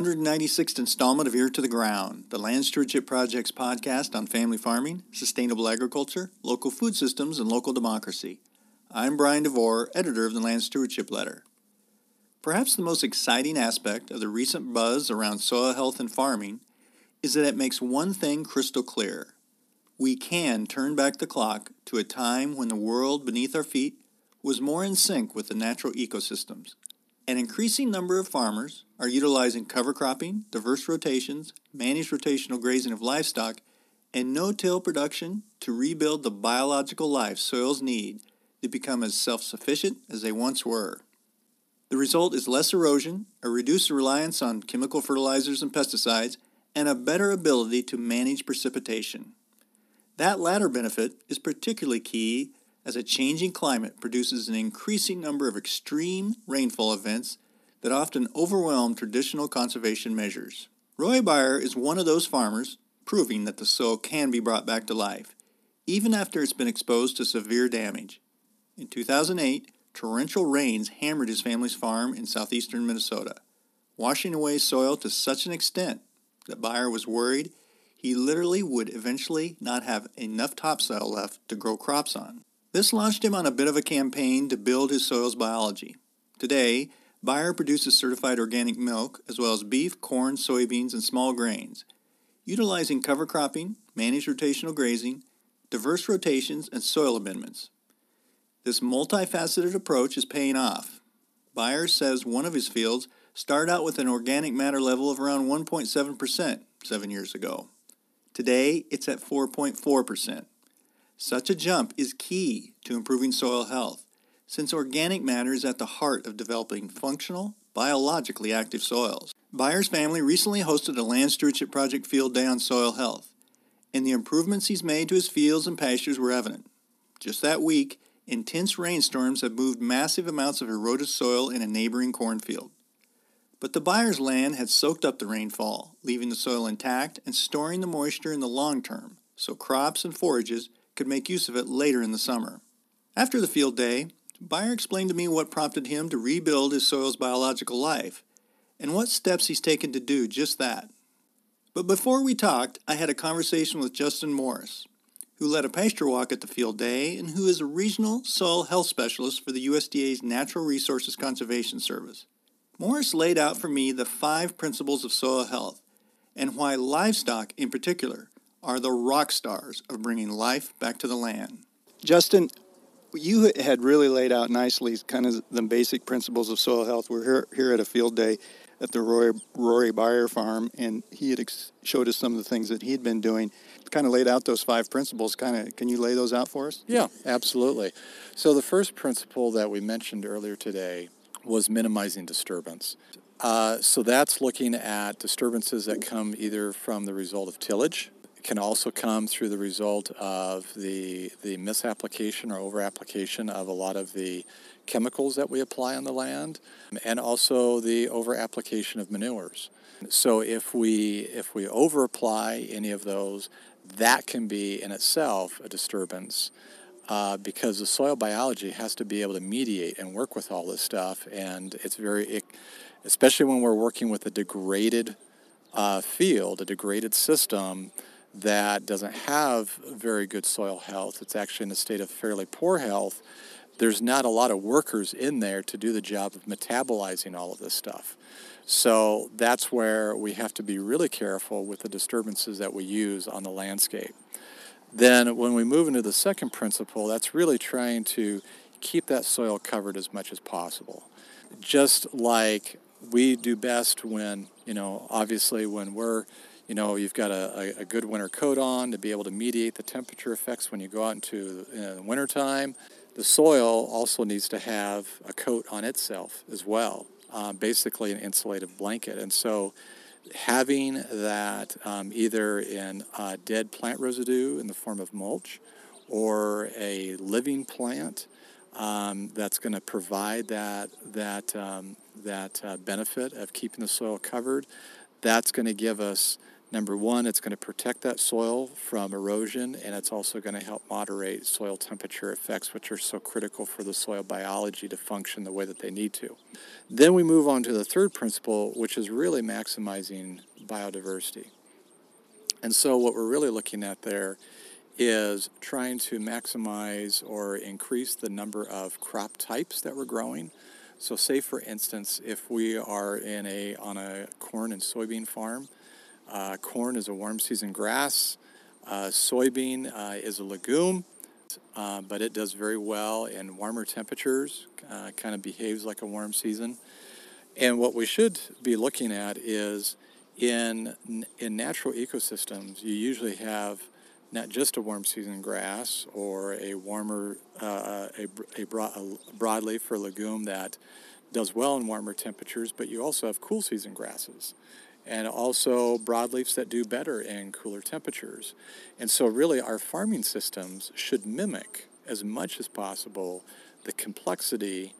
196th installment of Ear to the Ground, the Land Stewardship Project's podcast on family farming, sustainable agriculture, local food systems, and local democracy. I'm Brian DeVore, editor of the Land Stewardship Letter. Perhaps the most exciting aspect of the recent buzz around soil health and farming is that it makes one thing crystal clear. We can turn back the clock to a time when the world beneath our feet was more in sync with the natural ecosystems. An increasing number of farmers are utilizing cover cropping, diverse rotations, managed rotational grazing of livestock, and no-till production to rebuild the biological life soils need to become as self-sufficient as they once were. The result is less erosion, a reduced reliance on chemical fertilizers and pesticides, and a better ability to manage precipitation. That latter benefit is particularly key as a changing climate produces an increasing number of extreme rainfall events that often overwhelm traditional conservation measures. Roy Beyer is one of those farmers proving that the soil can be brought back to life, even after it's been exposed to severe damage. In 2008, torrential rains hammered his family's farm in southeastern Minnesota, washing away soil to such an extent that Beyer was worried he literally would eventually not have enough topsoil left to grow crops on. This launched him on a bit of a campaign to build his soil's biology. Today, Beyer produces certified organic milk as well as beef, corn, soybeans, and small grains. Utilizing cover cropping, managed rotational grazing, diverse rotations, and soil amendments. This multifaceted approach is paying off. Beyer says one of his fields started out with an organic matter level of around 1.7% seven years ago. Today, it's at 4.4%. Such a jump is key to improving soil health, since organic matter is at the heart of developing functional, biologically active soils. Beyer's family recently hosted a land stewardship project field day on soil health, and the improvements he's made to his fields and pastures were evident. Just that week, intense rainstorms have moved massive amounts of eroded soil in a neighboring cornfield. But the Beyer's land had soaked up the rainfall, leaving the soil intact and storing the moisture in the long term, so crops and forages could make use of it later in the summer. After the field day, Beyer explained to me what prompted him to rebuild his soil's biological life and what steps he's taken to do just that. But before we talked, I had a conversation with Justin Morris, who led a pasture walk at the field day and who is a regional soil health specialist for the USDA's Natural Resources Conservation Service. Morris laid out for me the five principles of soil health and why livestock in particular are the rock stars of bringing life back to the land. Justin, you had really laid out nicely kind of the basic principles of soil health. We're here, here at a field day at the Roy, Rory Beyer farm, and he had ex- showed us some of the things that he'd been doing. Kind of laid out those five principles. Kind of, can you lay those out for us? Yeah, absolutely. So the first principle that we mentioned earlier today was minimizing disturbance. Uh, so that's looking at disturbances that come either from the result of tillage, can also come through the result of the, the misapplication or overapplication of a lot of the chemicals that we apply on the land and also the overapplication of manures. So if we if we overapply any of those, that can be in itself a disturbance uh, because the soil biology has to be able to mediate and work with all this stuff, and it's very, it, especially when we're working with a degraded uh, field, a degraded system that doesn't have very good soil health, it's actually in a state of fairly poor health, there's not a lot of workers in there to do the job of metabolizing all of this stuff. So that's where we have to be really careful with the disturbances that we use on the landscape. Then, when we move into the second principle, that's really trying to keep that soil covered as much as possible. Just like we do best when, you know, obviously when we're you know, you've got a, a, good winter coat on to be able to mediate the temperature effects when you go out into the wintertime. The soil also needs to have a coat on itself as well, uh, basically an insulative blanket. And so having that um, either in uh, dead plant residue in the form of mulch or a living plant um, that's going to provide that, that, um, that uh, benefit of keeping the soil covered, that's going to give us Number one, it's going to protect that soil from erosion, and it's also going to help moderate soil temperature effects, which are so critical for the soil biology to function the way that they need to. Then we move on to the third principle, which is really maximizing biodiversity. And so, what we're really looking at there is trying to maximize or increase the number of crop types that we're growing. So, say for instance, if we are in a on a corn and soybean farm uh, corn is a warm season grass. Uh, soybean uh, is a legume, uh, but it does very well in warmer temperatures, uh, kind of behaves like a warm season. And what we should be looking at is in, in natural ecosystems, you usually have not just a warm season grass or a warmer, uh, a, a, broad, a broadleaf or legume that does well in warmer temperatures, but you also have cool season grasses and also broadleafs that do better in cooler temperatures. And so, really, our farming systems should mimic as much as possible the complexity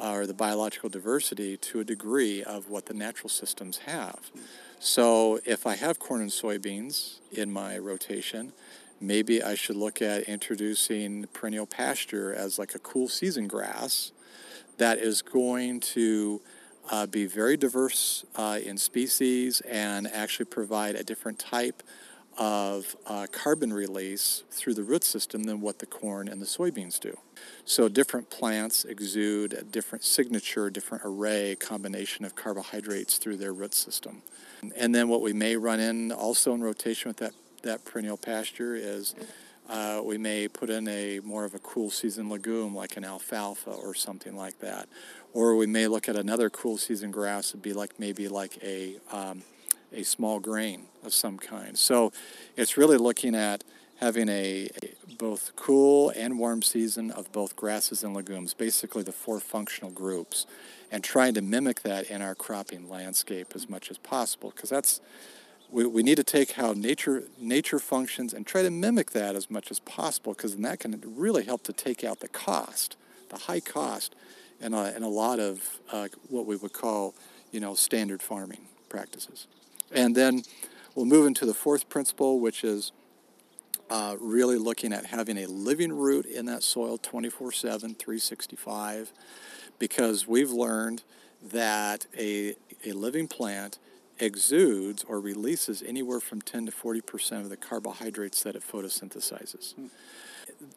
uh, or the biological diversity to a degree of what the natural systems have. So, if I have corn and soybeans in my rotation, maybe I should look at introducing perennial pasture as like a cool season grass that is going to uh, be very diverse uh, in species and actually provide a different type of uh, carbon release through the root system than what the corn and the soybeans do. So different plants exude a different signature, different array, combination of carbohydrates through their root system. And then what we may run in also in rotation with that, that perennial pasture is uh, we may put in a more of a cool season legume like an alfalfa or something like that or we may look at another cool season grass It'd be like maybe like a um, a small grain of some kind. So it's really looking at having a, a, both cool and warm season of both grasses and legumes, basically the four functional groups, and trying to mimic that in our cropping landscape as much as possible because that's we, we need to take how nature nature functions and try to mimic that as much as possible because then that can really help to take out the cost, the high cost and a, and a lot of uh, what we would call, you know, standard farming practices. And then we'll move into the fourth principle, which is uh, really looking at having a living root in that soil 24 7, 365, because we've learned that a, a living plant exudes or releases anywhere from 10 to 40% of the carbohydrates that it photosynthesizes. Mm.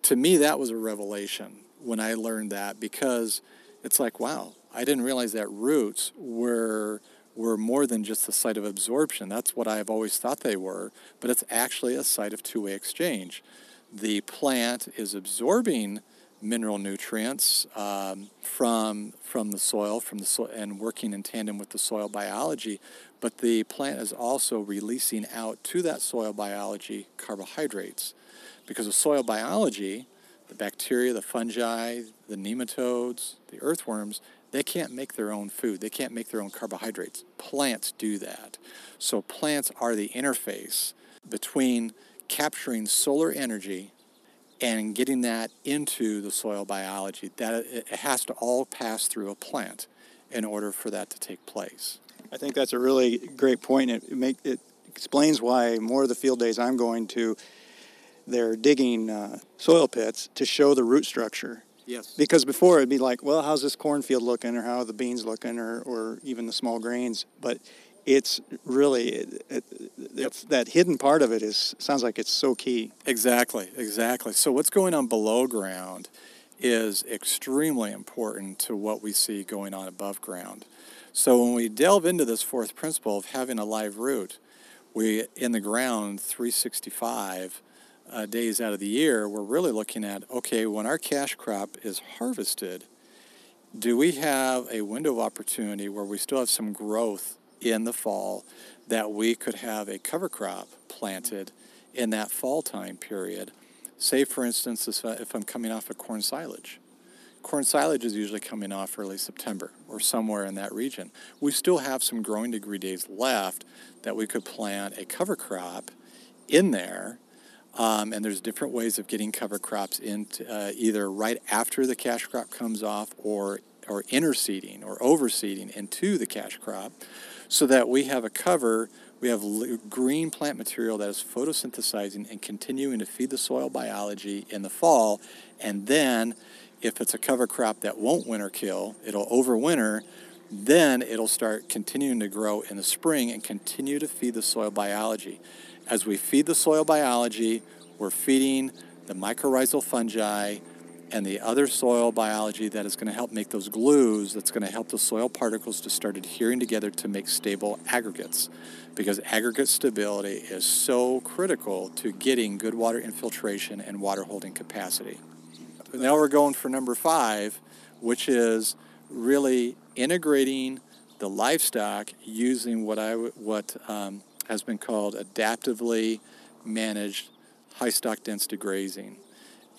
To me, that was a revelation when I learned that because it's like, wow, I didn't realize that roots were were more than just a site of absorption. That's what I've always thought they were, but it's actually a site of two-way exchange. The plant is absorbing mineral nutrients um, from from the soil, from the soil, and working in tandem with the soil biology. But the plant is also releasing out to that soil biology carbohydrates, because of soil biology, the bacteria, the fungi, the nematodes, the earthworms, they can't make their own food. They can't make their own carbohydrates. Plants do that. So plants are the interface between capturing solar energy and getting that into the soil biology. That it has to all pass through a plant in order for that to take place. I think that's a really great point. It make it explains why more of the field days I'm going to they're digging uh, soil pits to show the root structure. Yes. Because before it'd be like, well, how's this cornfield looking, or how are the beans looking, or, or even the small grains. But it's really it, it, yep. that hidden part of it is sounds like it's so key. Exactly, exactly. So what's going on below ground is extremely important to what we see going on above ground. So when we delve into this fourth principle of having a live root, we in the ground 365 uh, days out of the year, we're really looking at okay, when our cash crop is harvested, do we have a window of opportunity where we still have some growth in the fall that we could have a cover crop planted in that fall time period? Say, for instance, if I'm coming off of corn silage. Corn silage is usually coming off early September or somewhere in that region. We still have some growing degree days left that we could plant a cover crop in there um, and there's different ways of getting cover crops in uh, either right after the cash crop comes off or or interseeding or overseeding into the cash crop so that we have a cover We have green plant material that is photosynthesizing and continuing to feed the soil biology in the fall. And then, if it's a cover crop that won't winter kill, it'll overwinter. Then it'll start continuing to grow in the spring and continue to feed the soil biology. As we feed the soil biology, we're feeding the mycorrhizal fungi and the other soil biology that is going to help make those glues that's going to help the soil particles to start adhering together to make stable aggregates because aggregate stability is so critical to getting good water infiltration and water holding capacity. Now we're going for number five, which is really integrating the livestock using what I what um, has been called adaptively managed high stock density grazing.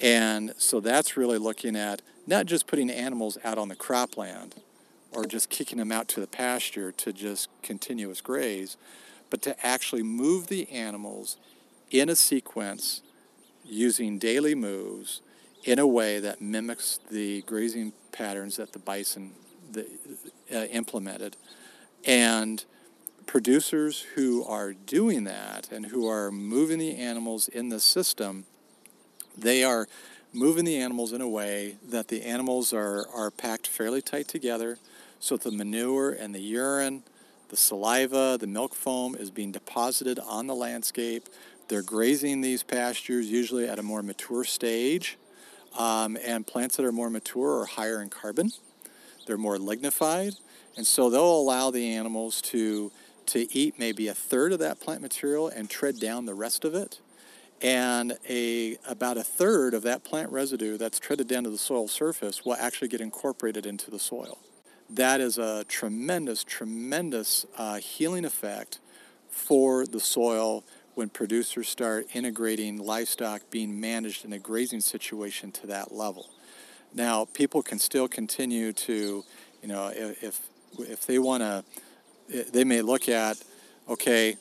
And so that's really looking at not just putting animals out on the cropland or just kicking them out to the pasture to just continuous graze, but to actually move the animals in a sequence using daily moves in a way that mimics the grazing patterns that the bison the, uh, implemented. And producers who are doing that and who are moving the animals in the system they are moving the animals in a way that the animals are, are packed fairly tight together so the manure and the urine, the saliva, the milk foam is being deposited on the landscape. They're grazing these pastures usually at a more mature stage. Um, and plants that are more mature are higher in carbon. They're more lignified. And so they'll allow the animals to, to eat maybe a third of that plant material and tread down the rest of it and a about a third of that plant residue that's treaded down to the soil surface will actually get incorporated into the soil. That is a tremendous, tremendous uh, healing effect for the soil when producers start integrating livestock being managed in a grazing situation to that level. Now, people can still continue to, you know, if if they want to, they may look at, okay,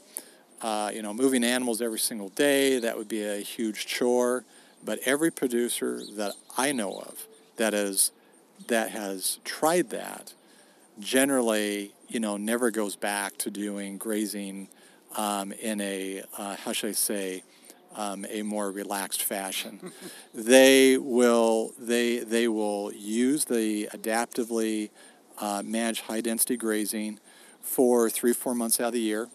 uh, you know, moving animals every single day, that would be a huge chore. But every producer that I know of that is that has tried that generally, you know, never goes back to doing grazing um, in a uh, how should I say um, a more relaxed fashion. they will they they will use the adaptively uh, managed high density grazing for three four months out of the year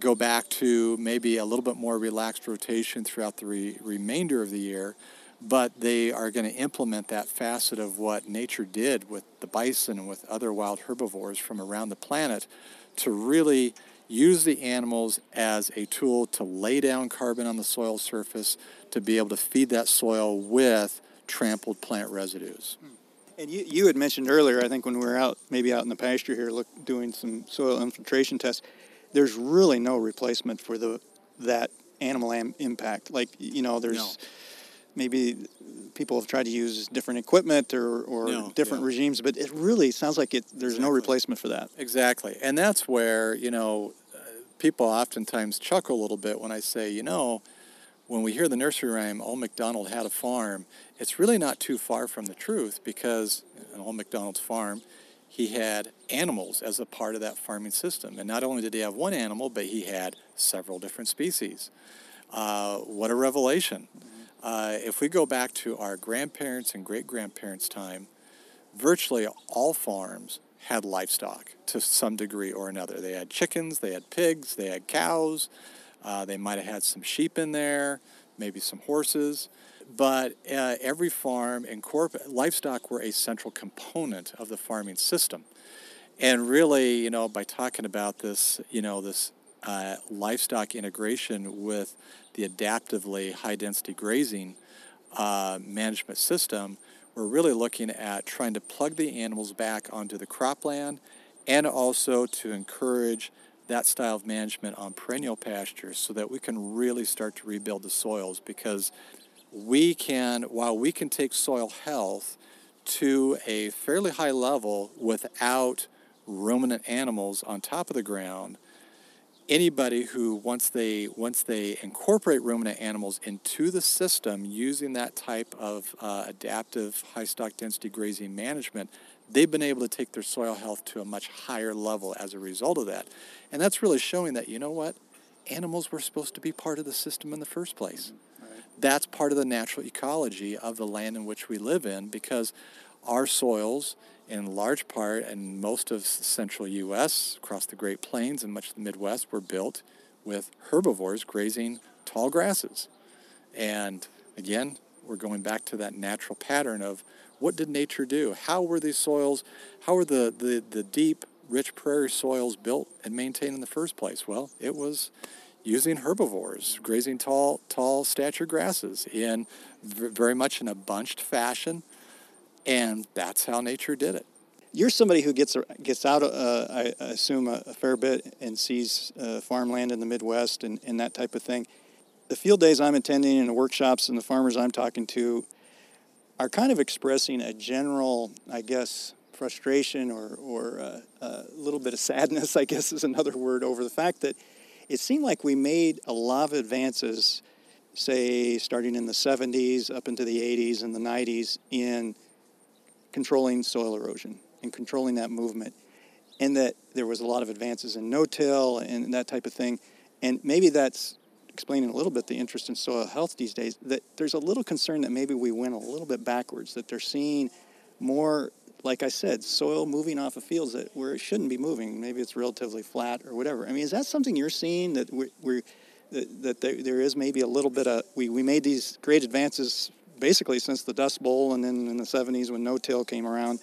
go back to maybe a little bit more relaxed rotation throughout the re- remainder of the year, but they are going to implement that facet of what nature did with the bison and with other wild herbivores from around the planet to really use the animals as a tool to lay down carbon on the soil surface to be able to feed that soil with trampled plant residues. Hmm. And you, you had mentioned earlier, I think when we were out, maybe out in the pasture here, look, doing some soil infiltration tests, there's really no replacement for the that animal am- impact. Like you know, there's no. maybe people have tried to use different equipment or, or no, different yeah. regimes, but it really sounds like it. There's exactly. no replacement for that. Exactly, and that's where you know uh, people oftentimes chuckle a little bit when I say, you know, when we hear the nursery rhyme, Old MacDonald had a farm, it's really not too far from the truth because an Old MacDonald's farm he had animals as a part of that farming system. And not only did he have one animal, but he had several different species. Uh, what a revelation. Uh, if we go back to our grandparents' and great grandparents' time, virtually all farms had livestock to some degree or another. They had chickens, they had pigs, they had cows, uh, they might have had some sheep in there, maybe some horses but uh, every farm and corp- livestock were a central component of the farming system. And really, you know, by talking about this, you know, this uh, livestock integration with the adaptively high density grazing uh, management system, we're really looking at trying to plug the animals back onto the cropland and also to encourage that style of management on perennial pastures so that we can really start to rebuild the soils because we can, while we can take soil health to a fairly high level without ruminant animals on top of the ground, anybody who once they once they incorporate ruminant animals into the system using that type of uh, adaptive high stock density grazing management, they've been able to take their soil health to a much higher level as a result of that. And that's really showing that, you know what? Animals were supposed to be part of the system in the first place. Mm-hmm. Right. That's part of the natural ecology of the land in which we live in because our soils, in large part, and most of central U.S., across the Great Plains and much of the Midwest, were built with herbivores grazing tall grasses. And again, we're going back to that natural pattern of what did nature do? How were these soils, how were the, the, the deep, rich prairie soils built and maintained in the first place? Well, it was using herbivores, grazing tall, tall stature grasses in very much in a bunched fashion, and that's how nature did it. You're somebody who gets gets out, uh, I assume, a, a, fair bit and sees uh, farmland in the Midwest and, and that type of thing. The field days I'm attending and the workshops and the farmers I'm talking to are kind of expressing a general, I guess, frustration or, or uh, a little bit of sadness, I guess is another word, over the fact that it seemed like we made a lot of advances, say, starting in the 70s up into the 80s and the 90s in controlling soil erosion and controlling that movement. And that there was a lot of advances in no-till and that type of thing. And maybe that's explaining a little bit the interest in soil health these days, that there's a little concern that maybe we went a little bit backwards, that they're seeing more, like I said, soil moving off of fields that where it shouldn't be moving. Maybe it's relatively flat or whatever. I mean, is that something you're seeing that we're, that, that there, there is maybe a little bit of we, we made these great advances basically since the Dust Bowl and then in the 70s when no-till came around.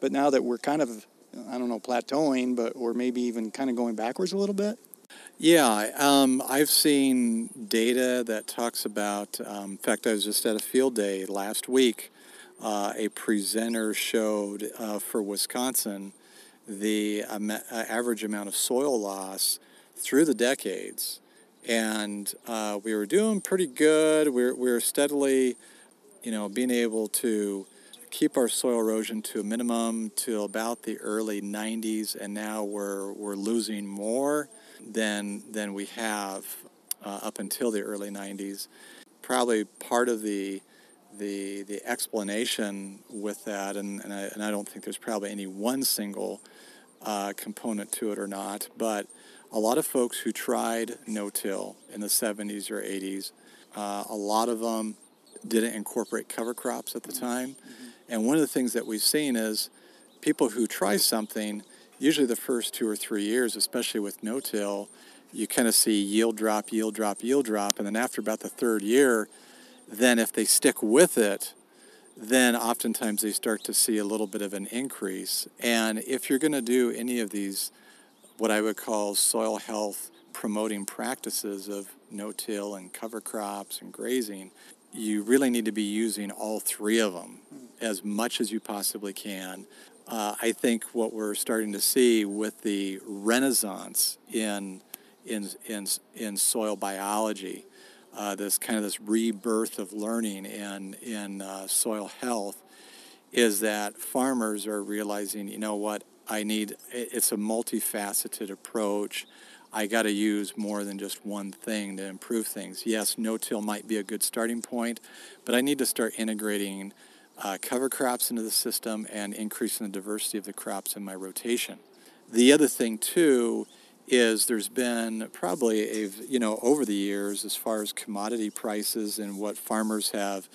But now that we're kind of, I don't know, plateauing, but or maybe even kind of going backwards a little bit. Yeah, um, I've seen data that talks about. Um, in fact, I was just at a field day last week. Uh, a presenter showed uh, for Wisconsin the um, average amount of soil loss through the decades, and uh, we were doing pretty good. We we're, we we're steadily you know, being able to keep our soil erosion to a minimum to about the early 90s, and now we're, we're losing more than, than we have uh, up until the early 90s. Probably part of the, the, the explanation with that, and, and, I, and I don't think there's probably any one single uh, component to it or not, but a lot of folks who tried no-till in the 70s or 80s, uh, a lot of them didn't incorporate cover crops at the mm-hmm. time. Mm-hmm. And one of the things that we've seen is people who try something, usually the first two or three years, especially with no-till, you kind of see yield drop, yield drop, yield drop, and then after about the third year, then if they stick with it, then oftentimes they start to see a little bit of an increase. And if you're going to do any of these, what I would call soil health promoting practices of no-till and cover crops and grazing, you really need to be using all three of them mm. as much as you possibly can. Uh, I think what we're starting to see with the renaissance in in in, in soil biology, uh, this kind of this rebirth of learning in in uh, soil health, is that farmers are realizing, you know what, I need. It's a multifaceted approach. I got to use more than just one thing to improve things. Yes, no-till might be a good starting point, but I need to start integrating uh, cover crops into the system and increasing the diversity of the crops in my rotation. The other thing too is there's been probably a you know over the years as far as commodity prices and what farmers have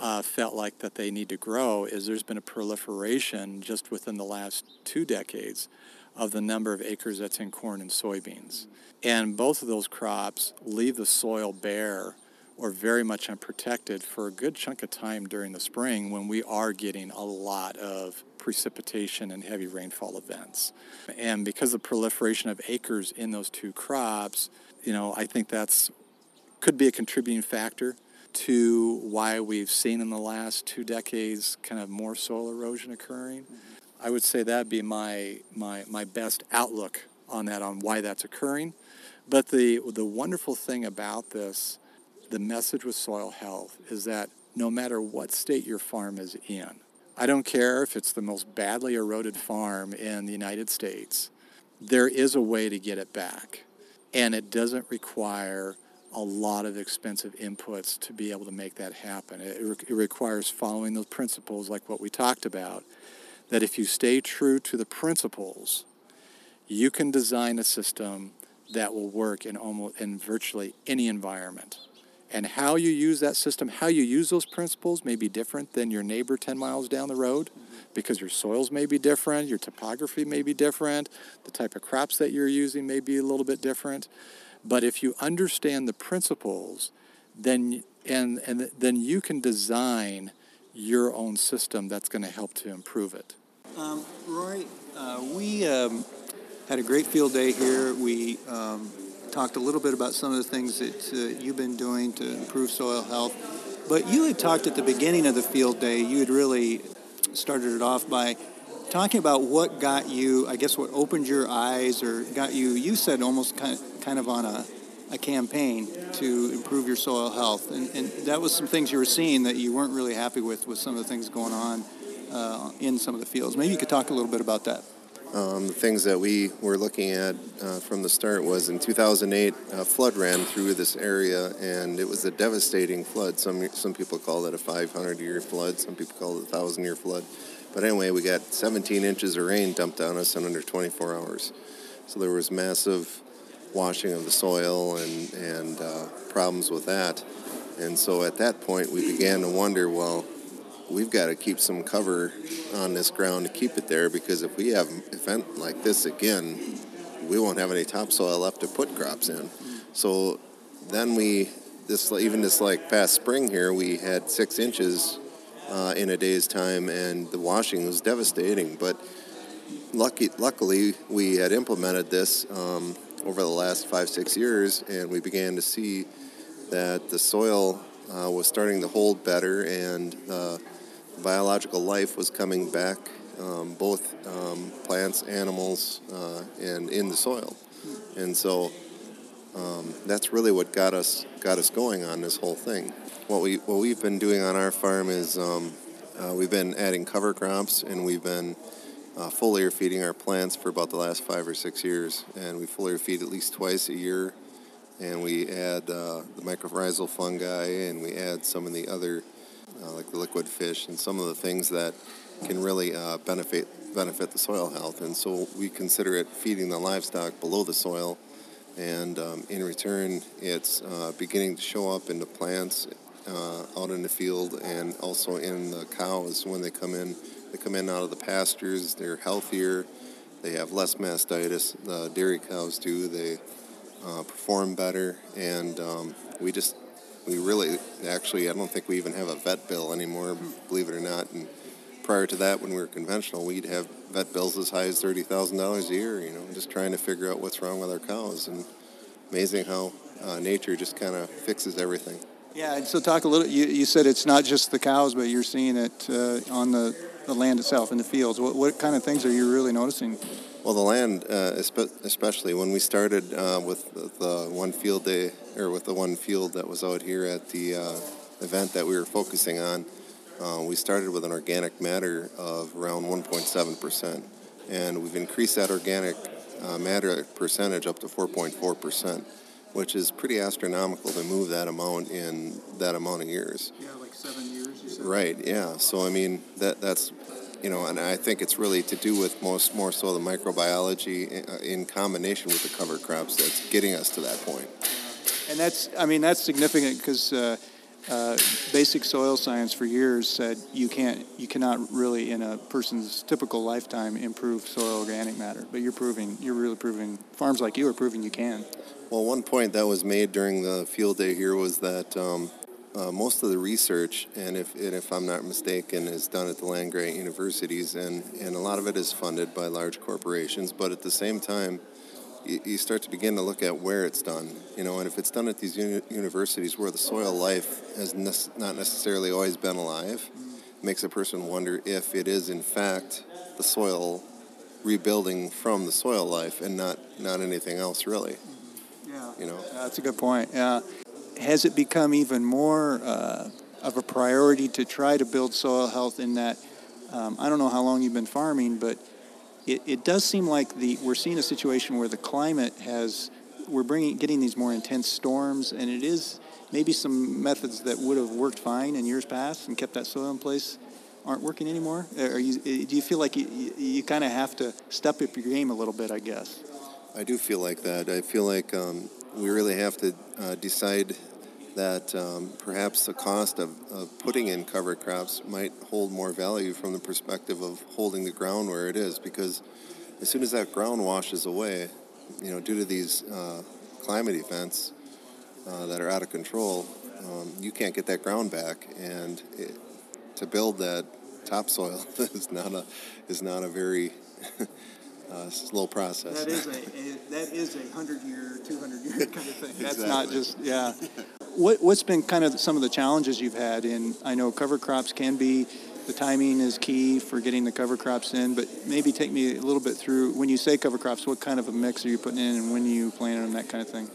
uh, felt like that they need to grow is there's been a proliferation just within the last two decades of the number of acres that's in corn and soybeans. And both of those crops leave the soil bare or very much unprotected for a good chunk of time during the spring when we are getting a lot of precipitation and heavy rainfall events. And because of the proliferation of acres in those two crops, you know, I think that's could be a contributing factor to why we've seen in the last two decades kind of more soil erosion occurring. Mm-hmm. I would say that'd be my, my, my best outlook on that, on why that's occurring. But the, the wonderful thing about this, the message with soil health, is that no matter what state your farm is in, I don't care if it's the most badly eroded farm in the United States, there is a way to get it back. And it doesn't require a lot of expensive inputs to be able to make that happen. It, it requires following those principles like what we talked about that if you stay true to the principles, you can design a system that will work in almost in virtually any environment. And how you use that system, how you use those principles may be different than your neighbor 10 miles down the road because your soils may be different, your topography may be different, the type of crops that you're using may be a little bit different. But if you understand the principles, then and and then you can design your own system that's going to help to improve it. Um, Roy, uh, we um, had a great field day here. We um, talked a little bit about some of the things that uh, you've been doing to improve soil health. But you had talked at the beginning of the field day, you had really started it off by talking about what got you, I guess, what opened your eyes or got you, you said almost kind of, kind of on a, a campaign to improve your soil health. And, and that was some things you were seeing that you weren't really happy with, with some of the things going on uh, in some of the fields. Maybe you could talk a little bit about that. Um, the things that we were looking at uh, from the start was in 2008, a flood ran through this area, and it was a devastating flood. Some some people call it a 500-year flood. Some people call it a thousand-year flood. But anyway, we got 17 inches of rain dumped on us in under 24 hours. So there was massive washing of the soil and and uh, problems with that. And so at that point, we began to wonder, well, we've got to keep some cover on this ground to keep it there because if we have an event like this again, we won't have any topsoil left to put crops in. So then we, this even this like past spring here, we had six inches uh, in a day's time, and the washing was devastating. But lucky, luckily, we had implemented this um, over the last five six years, and we began to see that the soil uh, was starting to hold better and uh, biological life was coming back, um, both um, plants, animals, uh, and in the soil. And so um, that's really what got us got us going on this whole thing. What we what we've been doing on our farm is um, uh, we've been adding cover crops and we've been uh, foliar feeding our plants for about the last five or six years, and we foliar feed at least twice a year. And we add uh, the mycorrhizal fungi, and we add some of the other uh, like the liquid fish and some of the things that can really uh, benefit benefit the soil health. And so we consider it feeding the livestock below the soil, and um, in return, it's uh, beginning to show up in the plants uh, out in the field and also in the cows when they come in. They come in out of the pastures. They're healthier. They have less mastitis. The dairy cows do. They uh, perform better, and um, we just we really actually I don't think we even have a vet bill anymore, believe it or not. And prior to that, when we were conventional, we'd have vet bills as high as thirty thousand dollars a year. You know, just trying to figure out what's wrong with our cows, and amazing how uh, nature just kind of fixes everything. Yeah, and so talk a little. You, you said it's not just the cows, but you're seeing it uh, on the, the land itself in the fields. What, what kind of things are you really noticing? Well, the land, uh, especially when we started uh, with the one field day, or with the one field that was out here at the uh, event that we were focusing on, uh, we started with an organic matter of around 1.7%. And we've increased that organic uh, matter percentage up to 4.4%, which is pretty astronomical to move that amount in that amount of years. Yeah, like seven years, Right, yeah. So, I mean, that that's you know, and I think it's really to do with most more so the microbiology in, in combination with the cover crops that's getting us to that point. And that's, I mean, that's significant because uh, uh, basic soil science for years said you can't, you cannot really in a person's typical lifetime improve soil organic matter. But you're proving, you're really proving, farms like you are proving you can. Well, one point that was made during the field day here was that um, uh, most of the research, and if, and if I'm not mistaken, is done at the land grant universities, and, and a lot of it is funded by large corporations. But at the same time, you, start to begin to look at where it's done, you know, and if it's done at these uni- universities where the soil life has ne- not necessarily always been alive, makes a person wonder if it is in fact the soil rebuilding from the soil life and not not anything else really. Yeah, you know, that's a good point. Yeah has it become even more uh, of a priority to try to build soil health in that? Um, I don't know how long you've been farming, but it, it does seem like the we're seeing a situation where the climate has we're bringing getting these more intense storms, and it is maybe some methods that would have worked fine in years past and kept that soil in place aren't working anymore? Are you, do you feel like you, you, you kind of have to step up your game a little bit, I guess? I do feel like that. I feel like um, we really have to uh, decide that um, perhaps the cost of, of putting in cover crops might hold more value from the perspective of holding the ground where it is because as soon as that ground washes away, you know, due to these uh, climate events uh, that are out of control, um, you can't get that ground back, and it, to build that topsoil is not a is not a very uh, slow process. That is a, a that is a hundred year, two hundred year kind of thing. That's exactly. not just yeah. What what's been kind of some of the challenges you've had in? I know cover crops can be the timing is key for getting the cover crops in, but maybe take me a little bit through when you say cover crops, what kind of a mix are you putting in and when you plant them, that kind of thing?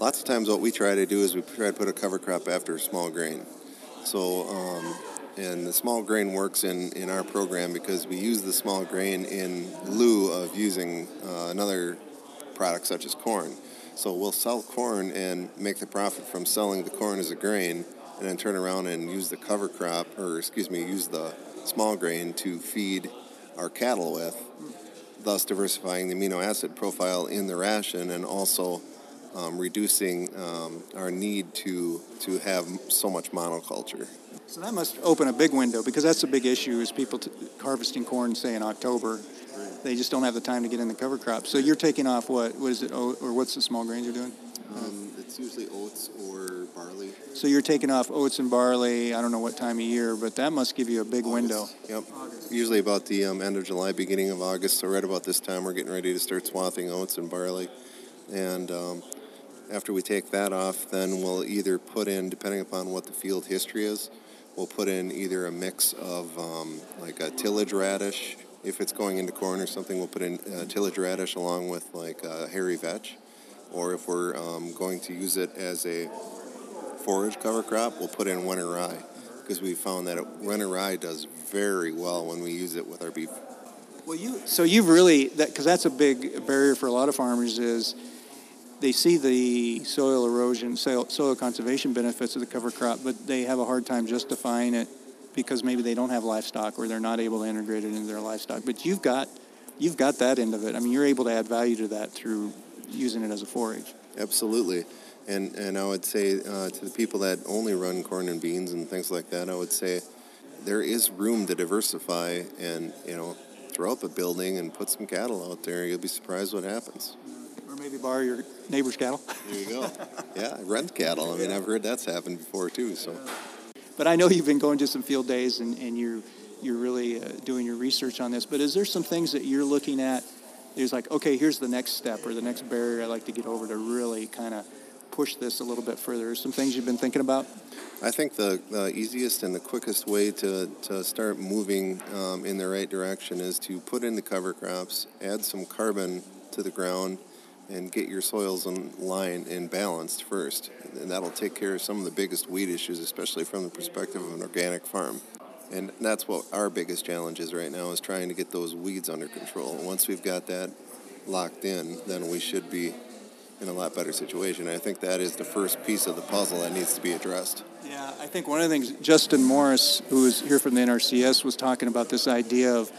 Lots of times, what we try to do is we try to put a cover crop after a small grain. So, um, and the small grain works in, in our program because we use the small grain in lieu of using uh, another product such as corn. So we'll sell corn and make the profit from selling the corn as a grain and then turn around and use the cover crop, or excuse me, use the small grain to feed our cattle with, thus diversifying the amino acid profile in the ration and also um, reducing um, our need to to have so much monoculture. So that must open a big window because that's a big issue is people t- harvesting corn say in October. They just don't have the time to get in the cover crop. So you're taking off what? What is it? or what's the small grains you're doing? Um, it's usually oats or barley. So you're taking off oats and barley. I don't know what time of year, but that must give you a big August. window. Yep. August. Usually about the um, end of July, beginning of August. So right about this time, we're getting ready to start swathing oats and barley, and um, after we take that off, then we'll either put in, depending upon what the field history is, we'll put in either a mix of um, like a tillage radish. If it's going into corn or something, we'll put in uh, tillage radish along with like a hairy vetch or if we're um, going to use it as a forage cover crop, we'll put in winter rye because we found that winter rye does very well when we use it with our beef. Well, you so you've really that because that's a big barrier for a lot of farmers is they see the soil erosion, soil, soil conservation benefits of the cover crop, but they have a hard time justifying it because maybe they don't have livestock or they're not able to integrate it into their livestock. But you've got you've got that end of it. I mean, you're able to add value to that through using it as a forage. Absolutely. And, and I would say uh, to the people that only run corn and beans and things like that, I would say there is room to diversify and, you know, throw up a building and put some cattle out there. You'll be surprised what happens. Or maybe borrow your neighbor's cattle. There you go. yeah, rent cattle. I mean, I've heard that's happened before too. So. But I know you've been going to some field days and, and you're, you're really uh, doing your research on this. But is there some things that you're looking at – was like, okay, here's the next step or the next barrier I'd like to get over to really kind of push this a little bit further. Some things you've been thinking about? I think the, the easiest and the quickest way to, to start moving um, in the right direction is to put in the cover crops, add some carbon to the ground, and get your soils in line and balanced first. And that'll take care of some of the biggest weed issues, especially from the perspective of an organic farm. And that's what our biggest challenge is right now is trying to get those weeds under control. Once we've got that locked in, then we should be in a lot better situation. I think that is the first piece of the puzzle that needs to be addressed. Yeah, I think one of the things Justin Morris, who is here from the NRCS, was talking about this idea of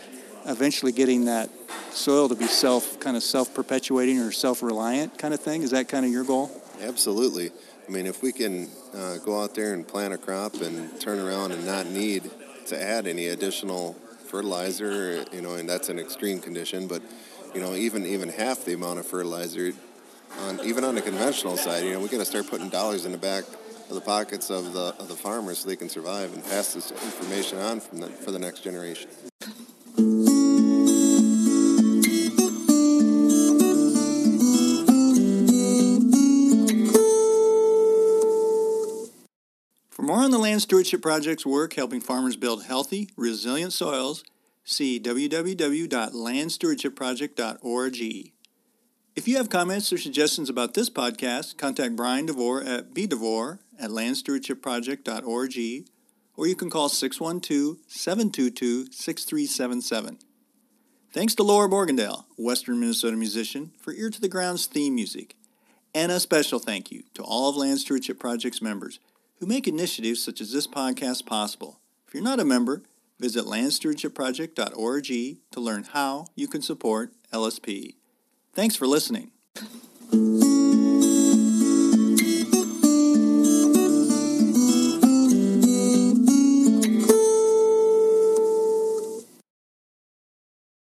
eventually getting that soil to be self kind of self-perpetuating or self-reliant kind of thing. Is that kind of your goal? Absolutely. I mean, if we can uh, go out there and plant a crop and turn around and not need to add any additional fertilizer, you know, and that's an extreme condition, but you know, even even half the amount of fertilizer, on even on the conventional side, you know, we got to start putting dollars in the back of the pockets of the of the farmers so they can survive and pass this information on from the, for the next generation. More on the Land Stewardship Project's work helping farmers build healthy, resilient soils, see www.landstewardshipproject.org. If you have comments or suggestions about this podcast, contact Brian DeVore at bdevore at landstewardshipproject.org or you can call 612-722-6377. Thanks to Laura Borgendale, Western Minnesota musician, for Ear to the Ground's theme music. And a special thank you to all of Land Stewardship Project's members who make initiatives such as this podcast possible. If you're not a member, visit landstewardshipproject.org to learn how you can support LSP. Thanks for listening.